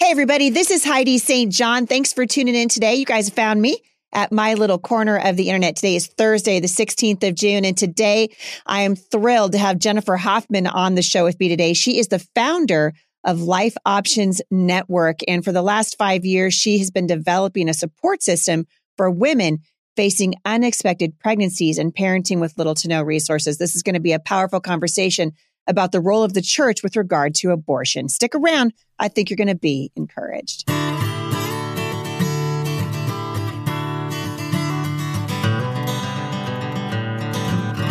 Hey, everybody, this is Heidi St. John. Thanks for tuning in today. You guys found me at my little corner of the internet. Today is Thursday, the 16th of June. And today I am thrilled to have Jennifer Hoffman on the show with me today. She is the founder of Life Options Network. And for the last five years, she has been developing a support system for women facing unexpected pregnancies and parenting with little to no resources. This is going to be a powerful conversation about the role of the church with regard to abortion. Stick around. I think you're going to be encouraged.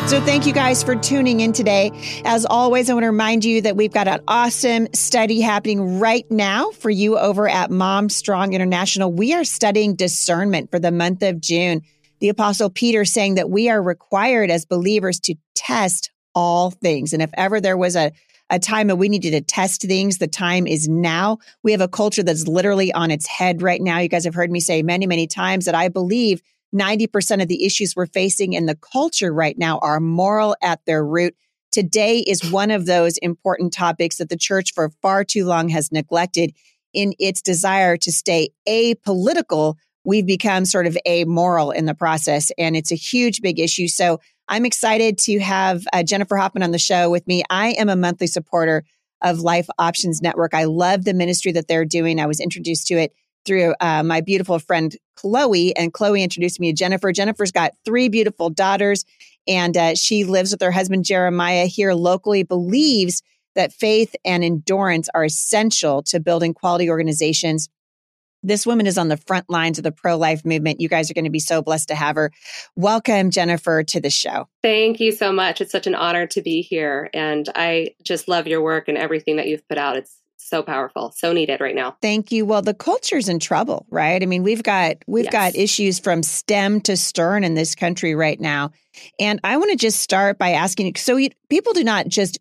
So, thank you guys for tuning in today. As always, I want to remind you that we've got an awesome study happening right now for you over at Mom Strong International. We are studying discernment for the month of June. The Apostle Peter saying that we are required as believers to test all things. And if ever there was a, a time that we needed to test things, the time is now. We have a culture that's literally on its head right now. You guys have heard me say many, many times that I believe 90% of the issues we're facing in the culture right now are moral at their root. Today is one of those important topics that the church for far too long has neglected in its desire to stay apolitical. We've become sort of amoral in the process, and it's a huge, big issue. So I'm excited to have uh, Jennifer Hoffman on the show with me. I am a monthly supporter of Life Options Network. I love the ministry that they're doing. I was introduced to it through uh, my beautiful friend Chloe, and Chloe introduced me to Jennifer. Jennifer's got three beautiful daughters, and uh, she lives with her husband Jeremiah here locally. Believes that faith and endurance are essential to building quality organizations this woman is on the front lines of the pro life movement. You guys are going to be so blessed to have her. Welcome, Jennifer, to the show. Thank you so much. It's such an honor to be here. And I just love your work and everything that you've put out. It's so powerful so needed right now thank you well the culture's in trouble right i mean we've got we've yes. got issues from stem to stern in this country right now and i want to just start by asking you. so you, people do not just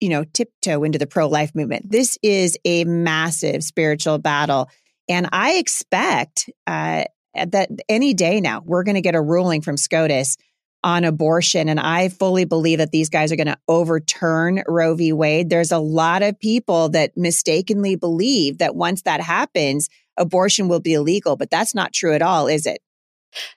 you know tiptoe into the pro-life movement this is a massive spiritual battle and I expect uh, that any day now, we're going to get a ruling from SCOTUS on abortion. And I fully believe that these guys are going to overturn Roe v. Wade. There's a lot of people that mistakenly believe that once that happens, abortion will be illegal. But that's not true at all, is it?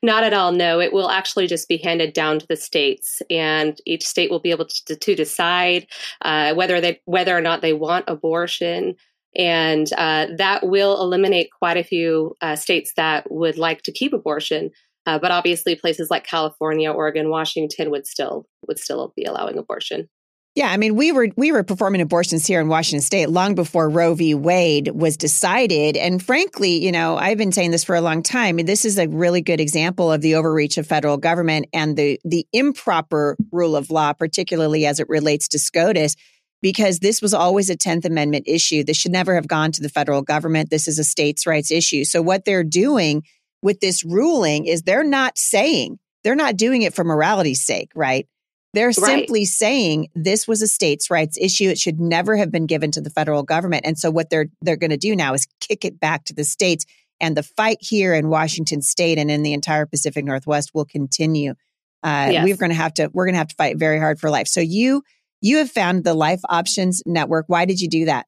Not at all. No, it will actually just be handed down to the states, and each state will be able to, to decide uh, whether they whether or not they want abortion. And uh, that will eliminate quite a few uh, states that would like to keep abortion. Uh, but obviously, places like California, Oregon, Washington would still would still be allowing abortion. Yeah, I mean, we were we were performing abortions here in Washington State long before Roe v. Wade was decided, and frankly, you know, I've been saying this for a long time. This is a really good example of the overreach of federal government and the the improper rule of law, particularly as it relates to SCOTUS because this was always a 10th Amendment issue. This should never have gone to the federal government. This is a states' rights issue. So, what they're doing with this ruling is they're not saying, they're not doing it for morality's sake, right? They're right. simply saying this was a states' rights issue. It should never have been given to the federal government. And so, what they're they're going to do now is kick it back to the states. And the fight here in Washington State and in the entire Pacific Northwest will continue. Uh, yes. We're going to have to we're going to have to fight very hard for life. So you you have found the Life Options Network. Why did you do that?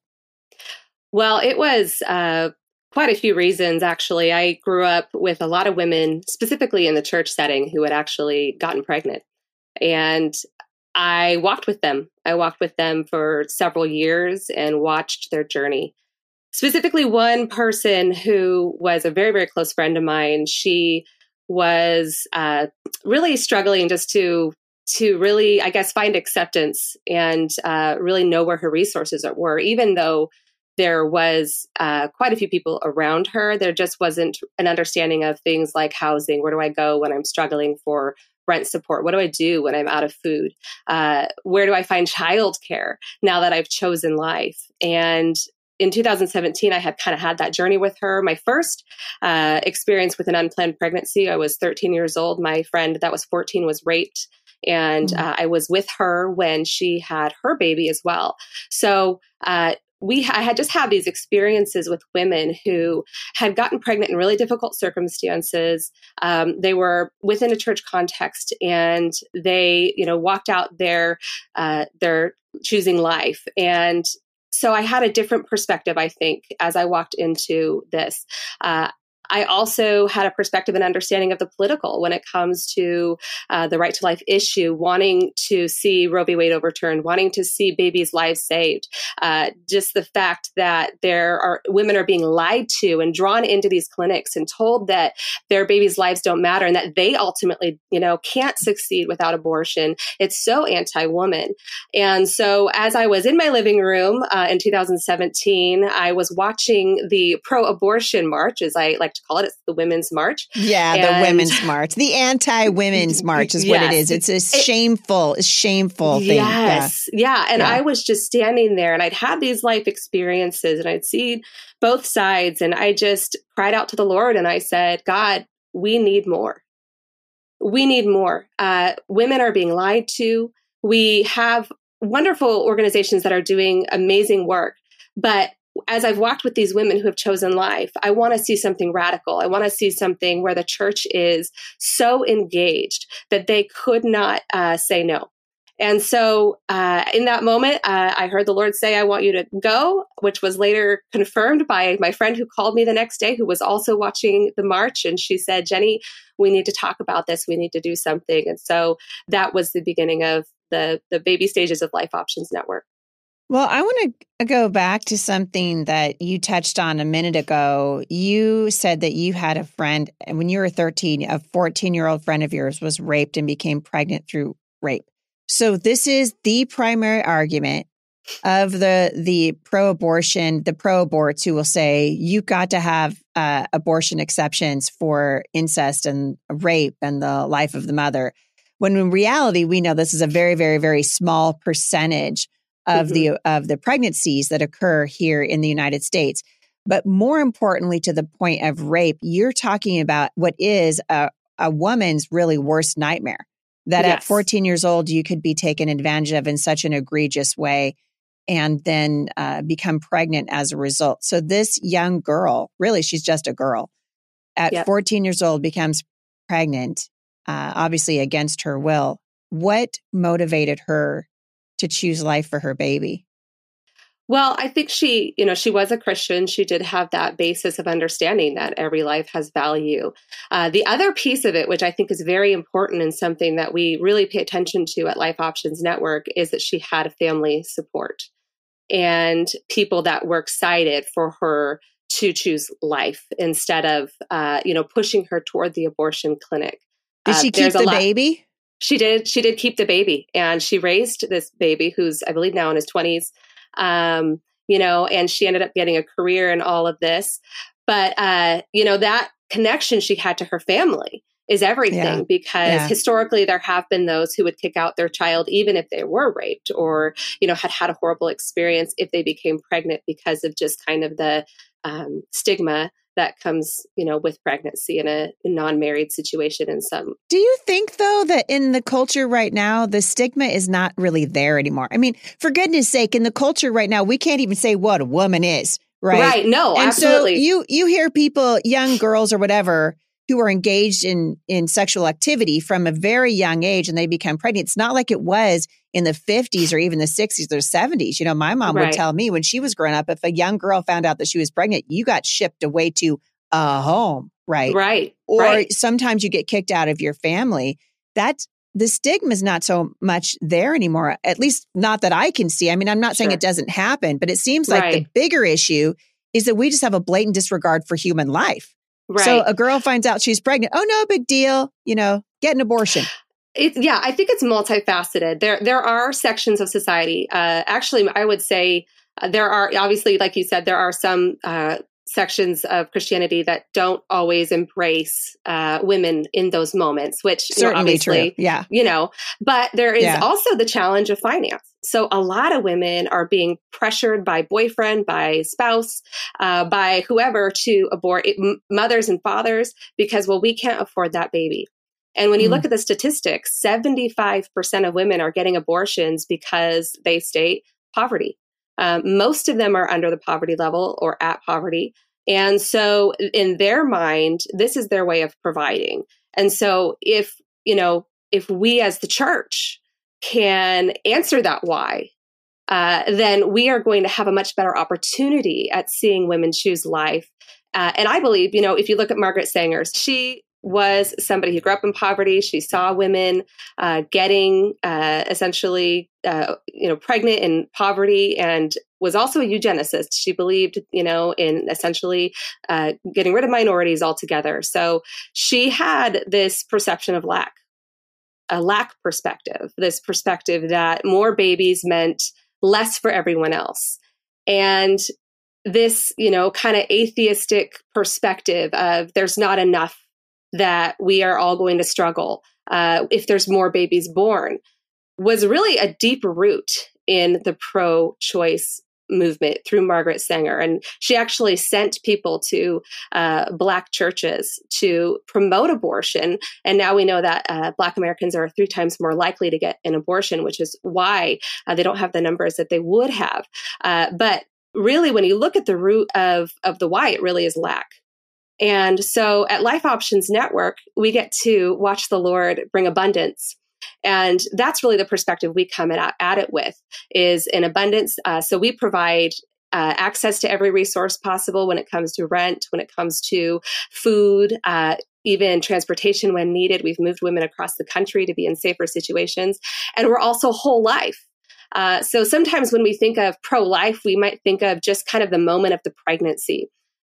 Well, it was uh, quite a few reasons, actually. I grew up with a lot of women, specifically in the church setting, who had actually gotten pregnant. And I walked with them. I walked with them for several years and watched their journey. Specifically, one person who was a very, very close friend of mine, she was uh, really struggling just to to really, I guess, find acceptance and uh, really know where her resources were, even though there was uh, quite a few people around her. There just wasn't an understanding of things like housing. Where do I go when I'm struggling for rent support? What do I do when I'm out of food? Uh, where do I find childcare now that I've chosen life? And in 2017, I had kind of had that journey with her. My first uh, experience with an unplanned pregnancy, I was 13 years old. My friend that was 14 was raped and mm-hmm. uh, I was with her when she had her baby as well. So uh, we I had just had these experiences with women who had gotten pregnant in really difficult circumstances. Um, they were within a church context, and they, you know, walked out their uh, their choosing life. And so I had a different perspective, I think, as I walked into this. Uh, I also had a perspective and understanding of the political when it comes to uh, the right to life issue, wanting to see Roe v. Wade overturned, wanting to see babies' lives saved. Uh, just the fact that there are women are being lied to and drawn into these clinics and told that their babies' lives don't matter and that they ultimately, you know, can't succeed without abortion. It's so anti-woman. And so, as I was in my living room uh, in 2017, I was watching the pro-abortion march, as I like to call it. It's the Women's March. Yeah, and the Women's March. The anti women's march is yes, what it is. It's a it, shameful, shameful thing. Yes. Yeah. yeah. And yeah. I was just standing there and I'd had these life experiences and I'd seen both sides. And I just cried out to the Lord and I said, God, we need more. We need more. Uh, women are being lied to. We have wonderful organizations that are doing amazing work, but as I've walked with these women who have chosen life, I want to see something radical. I want to see something where the church is so engaged that they could not uh, say no. And so uh, in that moment, uh, I heard the Lord say, I want you to go, which was later confirmed by my friend who called me the next day, who was also watching the march. And she said, Jenny, we need to talk about this. We need to do something. And so that was the beginning of the, the baby stages of Life Options Network. Well, I want to go back to something that you touched on a minute ago. You said that you had a friend, and when you were 13, a 14 year old friend of yours was raped and became pregnant through rape. So, this is the primary argument of the the pro-abortion, the pro-aborts who will say you've got to have uh, abortion exceptions for incest and rape and the life of the mother. When in reality, we know this is a very, very, very small percentage of mm-hmm. the of the pregnancies that occur here in the United States. But more importantly, to the point of rape, you're talking about what is a, a woman's really worst nightmare. That yes. at 14 years old, you could be taken advantage of in such an egregious way and then uh, become pregnant as a result. So, this young girl, really, she's just a girl, at yep. 14 years old, becomes pregnant, uh, obviously against her will. What motivated her to choose life for her baby? Well, I think she, you know, she was a Christian. She did have that basis of understanding that every life has value. Uh, the other piece of it, which I think is very important and something that we really pay attention to at Life Options Network, is that she had a family support and people that were excited for her to choose life instead of, uh, you know, pushing her toward the abortion clinic. Did she uh, keep the lot- baby? She did she did keep the baby and she raised this baby who's i believe now in his 20s um, you know and she ended up getting a career in all of this but uh, you know that connection she had to her family is everything yeah. because yeah. historically there have been those who would kick out their child even if they were raped or you know had had a horrible experience if they became pregnant because of just kind of the um, stigma that comes, you know, with pregnancy in a non-married situation in some. Do you think though that in the culture right now the stigma is not really there anymore? I mean, for goodness sake, in the culture right now, we can't even say what a woman is, right? Right, no, and absolutely. So you you hear people, young girls or whatever, who are engaged in in sexual activity from a very young age and they become pregnant. It's not like it was in the 50s or even the 60s or 70s. You know, my mom right. would tell me when she was growing up, if a young girl found out that she was pregnant, you got shipped away to a home, right? Right. Or right. sometimes you get kicked out of your family. That's the stigma is not so much there anymore, at least not that I can see. I mean, I'm not saying it doesn't happen, but it seems like right. the bigger issue is that we just have a blatant disregard for human life. Right. So a girl finds out she's pregnant. Oh, no big deal. You know, get an abortion. It's yeah, I think it's multifaceted. There there are sections of society. Uh, actually, I would say uh, there are obviously, like you said, there are some uh, sections of Christianity that don't always embrace uh, women in those moments, which certainly know, obviously, true. yeah, you know. But there is yeah. also the challenge of finance. So a lot of women are being pressured by boyfriend, by spouse, uh, by whoever to abort it, m- mothers and fathers because well, we can't afford that baby. And when you mm. look at the statistics, 75% of women are getting abortions because they state poverty. Um, most of them are under the poverty level or at poverty. And so, in their mind, this is their way of providing. And so, if, you know, if we as the church can answer that why, uh, then we are going to have a much better opportunity at seeing women choose life. Uh, and I believe, you know, if you look at Margaret Sanger, she was somebody who grew up in poverty. She saw women uh, getting uh, essentially, uh, you know, pregnant in poverty, and was also a eugenicist. She believed, you know, in essentially uh, getting rid of minorities altogether. So she had this perception of lack, a lack perspective. This perspective that more babies meant less for everyone else, and this, you know, kind of atheistic perspective of there's not enough that we are all going to struggle uh, if there's more babies born was really a deep root in the pro choice movement through Margaret Sanger. And she actually sent people to uh, Black churches to promote abortion. And now we know that uh, Black Americans are three times more likely to get an abortion, which is why uh, they don't have the numbers that they would have. Uh, but really, when you look at the root of, of the why, it really is lack. And so at Life Options Network, we get to watch the Lord bring abundance. And that's really the perspective we come at, at it with is in abundance. Uh, so we provide uh, access to every resource possible when it comes to rent, when it comes to food, uh, even transportation when needed. We've moved women across the country to be in safer situations. And we're also whole life. Uh, so sometimes when we think of pro life, we might think of just kind of the moment of the pregnancy.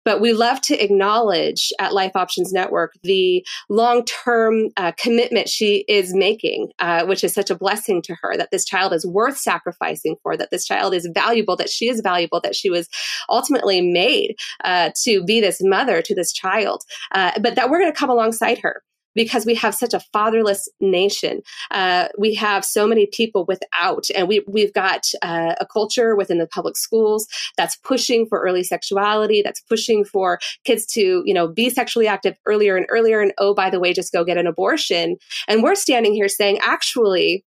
But we love to acknowledge at Life Options Network the long term uh, commitment she is making, uh, which is such a blessing to her that this child is worth sacrificing for, that this child is valuable, that she is valuable, that she was ultimately made uh, to be this mother to this child, uh, but that we're going to come alongside her because we have such a fatherless nation. Uh, we have so many people without, and we, we've got uh, a culture within the public schools that's pushing for early sexuality, that's pushing for kids to, you know, be sexually active earlier and earlier. And oh, by the way, just go get an abortion. And we're standing here saying, actually,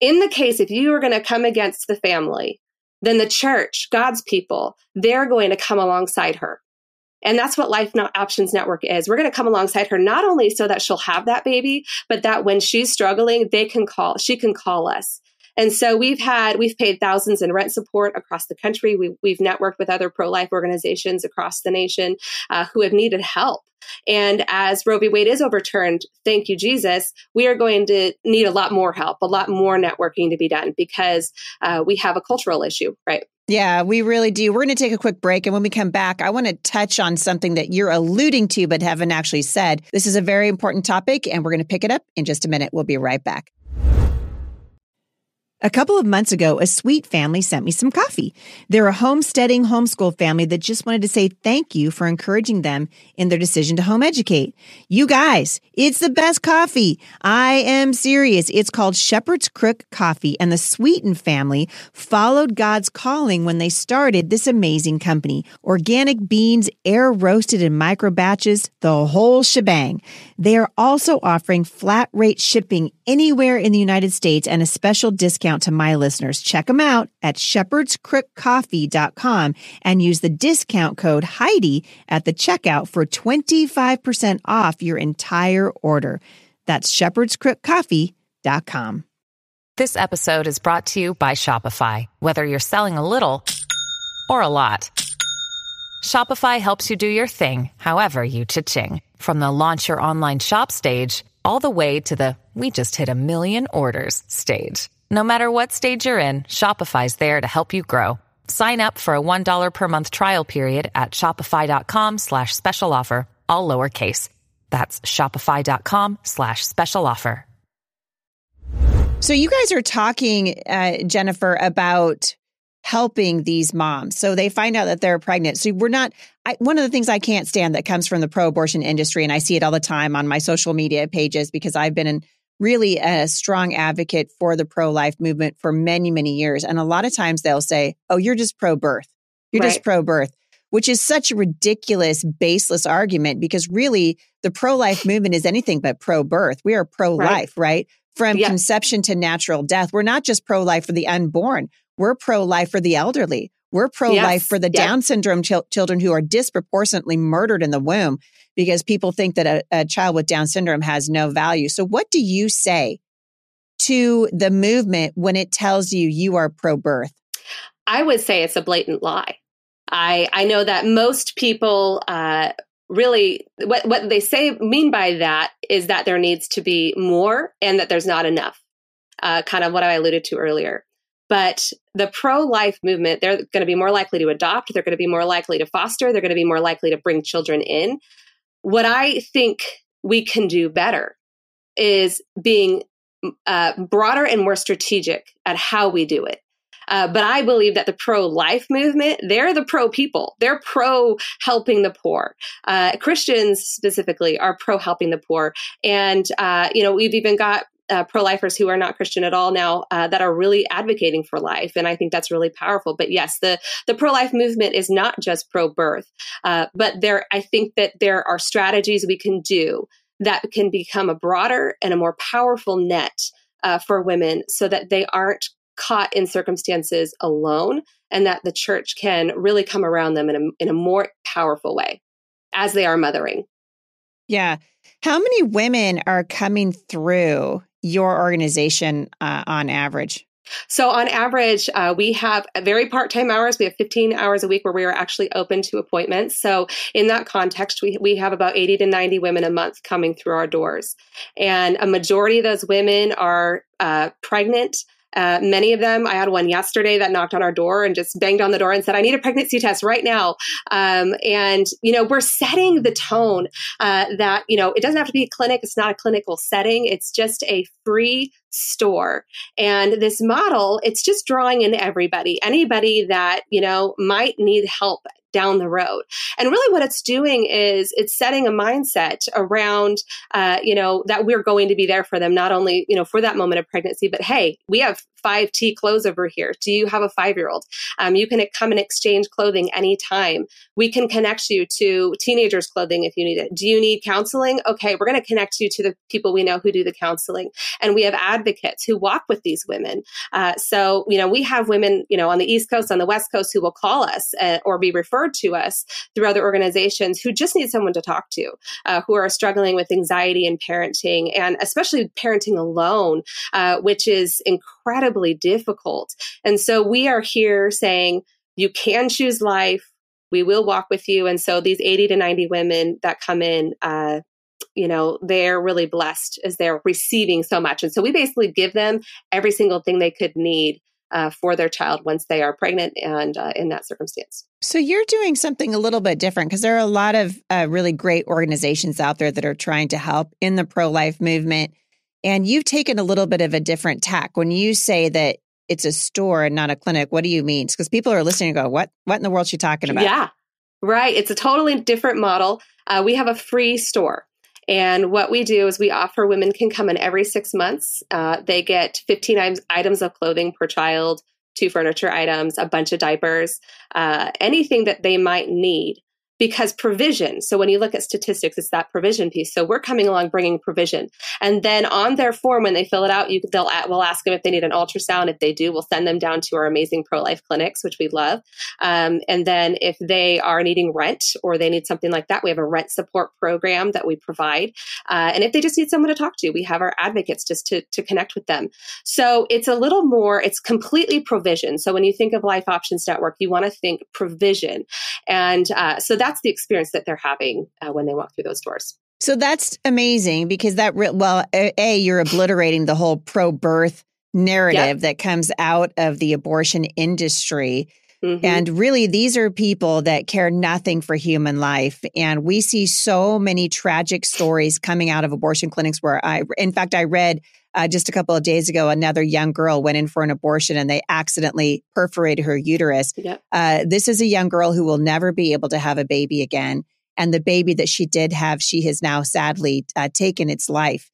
in the case, if you are going to come against the family, then the church, God's people, they're going to come alongside her. And that's what Life Options Network is. We're going to come alongside her not only so that she'll have that baby, but that when she's struggling, they can call, she can call us. And so we've had, we've paid thousands in rent support across the country. We, we've networked with other pro life organizations across the nation uh, who have needed help. And as Roe v. Wade is overturned, thank you, Jesus, we are going to need a lot more help, a lot more networking to be done because uh, we have a cultural issue, right? Yeah, we really do. We're going to take a quick break. And when we come back, I want to touch on something that you're alluding to, but haven't actually said. This is a very important topic, and we're going to pick it up in just a minute. We'll be right back. A couple of months ago, a sweet family sent me some coffee. They're a homesteading homeschool family that just wanted to say thank you for encouraging them in their decision to home educate. You guys, it's the best coffee. I am serious. It's called Shepherd's Crook Coffee, and the Sweeten family followed God's calling when they started this amazing company. Organic beans, air roasted in micro batches, the whole shebang. They are also offering flat rate shipping anywhere in the United States and a special discount to my listeners. Check them out at shepherdscrookcoffee.com and use the discount code Heidi at the checkout for 25% off your entire order. That's shepherdscrookcoffee.com. This episode is brought to you by Shopify. Whether you're selling a little or a lot, Shopify helps you do your thing, however you cha-ching. From the launch your online shop stage all the way to the we just hit a million orders stage. No matter what stage you're in, Shopify's there to help you grow. Sign up for a $1 per month trial period at shopify.com slash special offer, all lowercase. That's shopify.com slash special offer. So you guys are talking, uh, Jennifer, about helping these moms. So they find out that they're pregnant. So we're not, I, one of the things I can't stand that comes from the pro abortion industry, and I see it all the time on my social media pages because I've been in really a strong advocate for the pro life movement for many, many years. And a lot of times they'll say, Oh, you're just pro birth. You're right. just pro birth, which is such a ridiculous, baseless argument because really the pro life movement is anything but pro birth. We are pro life, right. right? From yes. conception to natural death. We're not just pro life for the unborn. We're pro life for the elderly. We're pro life yes. for the Down syndrome ch- children who are disproportionately murdered in the womb because people think that a, a child with Down syndrome has no value. So, what do you say to the movement when it tells you you are pro birth? I would say it's a blatant lie. I, I know that most people uh, really what, what they say mean by that is that there needs to be more and that there's not enough. Uh, kind of what I alluded to earlier. But the pro life movement, they're going to be more likely to adopt, they're going to be more likely to foster, they're going to be more likely to bring children in. What I think we can do better is being uh, broader and more strategic at how we do it. Uh, but I believe that the pro life movement, they're the pro people. They're pro helping the poor. Uh, Christians specifically are pro helping the poor. And, uh, you know, we've even got uh, pro-lifers who are not Christian at all now uh, that are really advocating for life, and I think that's really powerful. But yes, the the pro-life movement is not just pro-birth, uh, but there I think that there are strategies we can do that can become a broader and a more powerful net uh, for women, so that they aren't caught in circumstances alone and that the church can really come around them in a, in a more powerful way as they are mothering. Yeah. How many women are coming through your organization uh, on average? So, on average, uh, we have very part time hours. We have 15 hours a week where we are actually open to appointments. So, in that context, we, we have about 80 to 90 women a month coming through our doors. And a majority of those women are uh, pregnant uh, many of them, I had one yesterday that knocked on our door and just banged on the door and said, I need a pregnancy test right now. Um, and, you know, we're setting the tone uh, that, you know, it doesn't have to be a clinic. It's not a clinical setting. It's just a free store. And this model, it's just drawing in everybody, anybody that, you know, might need help down the road. And really, what it's doing is it's setting a mindset around, uh, you know, that we're going to be there for them, not only, you know, for that moment of pregnancy, but hey, we have 5T clothes over here. Do you have a five year old? Um, you can come and exchange clothing anytime. We can connect you to teenagers' clothing if you need it. Do you need counseling? Okay, we're going to connect you to the people we know who do the counseling. And we have advocates who walk with these women. Uh, so, you know, we have women, you know, on the East Coast, on the West Coast who will call us uh, or be referred to us through other organizations who just need someone to talk to, uh, who are struggling with anxiety and parenting, and especially parenting alone, uh, which is incredibly incredibly difficult. And so we are here saying, you can choose life. We will walk with you. And so these 80 to 90 women that come in, uh, you know, they're really blessed as they're receiving so much. And so we basically give them every single thing they could need uh, for their child once they are pregnant and uh, in that circumstance. So you're doing something a little bit different because there are a lot of uh, really great organizations out there that are trying to help in the pro life movement. And you've taken a little bit of a different tack. When you say that it's a store and not a clinic, what do you mean? Because people are listening and go, what, what in the world she talking about? Yeah, right. It's a totally different model. Uh, we have a free store. And what we do is we offer women can come in every six months. Uh, they get 15 items of clothing per child, two furniture items, a bunch of diapers, uh, anything that they might need because provision. So when you look at statistics, it's that provision piece. So we're coming along bringing provision. And then on their form, when they fill it out, you they'll we'll ask them if they need an ultrasound. If they do, we'll send them down to our amazing pro life clinics, which we love. Um, and then if they are needing rent or they need something like that, we have a rent support program that we provide. Uh, and if they just need someone to talk to, we have our advocates just to to connect with them. So it's a little more. It's completely provision. So when you think of Life Options Network, you want to think provision, and uh, so that that's the experience that they're having uh, when they walk through those doors. So that's amazing because that, re- well, A, you're obliterating the whole pro birth narrative yep. that comes out of the abortion industry. Mm-hmm. And really, these are people that care nothing for human life. And we see so many tragic stories coming out of abortion clinics where I, in fact, I read uh, just a couple of days ago, another young girl went in for an abortion and they accidentally perforated her uterus. Yep. Uh, this is a young girl who will never be able to have a baby again. And the baby that she did have, she has now sadly uh, taken its life.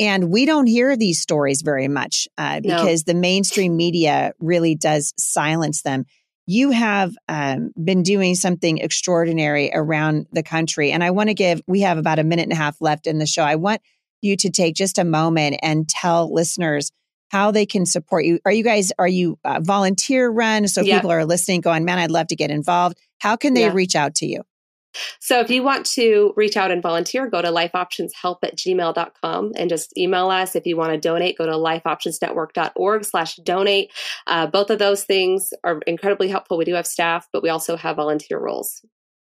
And we don't hear these stories very much uh, because no. the mainstream media really does silence them. You have um, been doing something extraordinary around the country. And I want to give, we have about a minute and a half left in the show. I want you to take just a moment and tell listeners how they can support you. Are you guys, are you uh, volunteer run? So yeah. people are listening going, man, I'd love to get involved. How can they yeah. reach out to you? So if you want to reach out and volunteer, go to lifeoptionshelp at gmail.com and just email us. If you want to donate, go to lifeoptionsnetwork.org slash donate. Uh, both of those things are incredibly helpful. We do have staff, but we also have volunteer roles.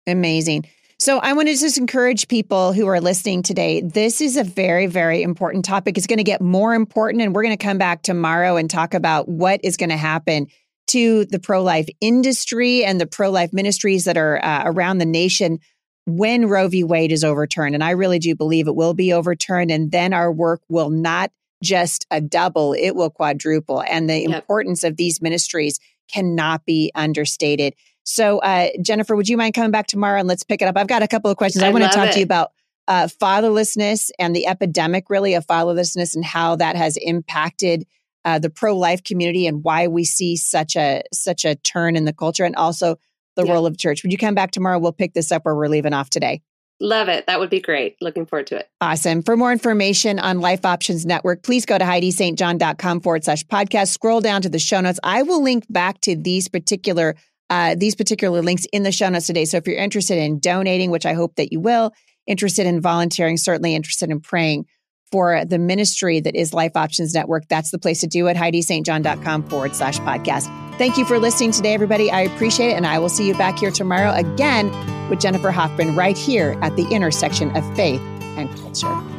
Amazing. So I want to just encourage people who are listening today. This is a very, very important topic. It's going to get more important, and we're going to come back tomorrow and talk about what is going to happen to the pro life industry and the pro life ministries that are uh, around the nation when Roe v. Wade is overturned. And I really do believe it will be overturned. And then our work will not just a double, it will quadruple. And the yep. importance of these ministries cannot be understated. So, uh, Jennifer, would you mind coming back tomorrow and let's pick it up? I've got a couple of questions. I, I want to talk it. to you about uh, fatherlessness and the epidemic, really, of fatherlessness and how that has impacted uh, the pro life community and why we see such a such a turn in the culture, and also the yeah. role of church. Would you come back tomorrow? We'll pick this up where we're leaving off today. Love it. That would be great. Looking forward to it. Awesome. For more information on Life Options Network, please go to HeidiSt.John.com forward slash podcast. Scroll down to the show notes. I will link back to these particular uh, these particular links in the show notes today. So if you're interested in donating, which I hope that you will, interested in volunteering, certainly interested in praying for the ministry that is Life Options Network, that's the place to do it. HeidiSt.John.com forward slash podcast. Thank you for listening today, everybody. I appreciate it. And I will see you back here tomorrow again with Jennifer Hoffman right here at the intersection of faith and culture.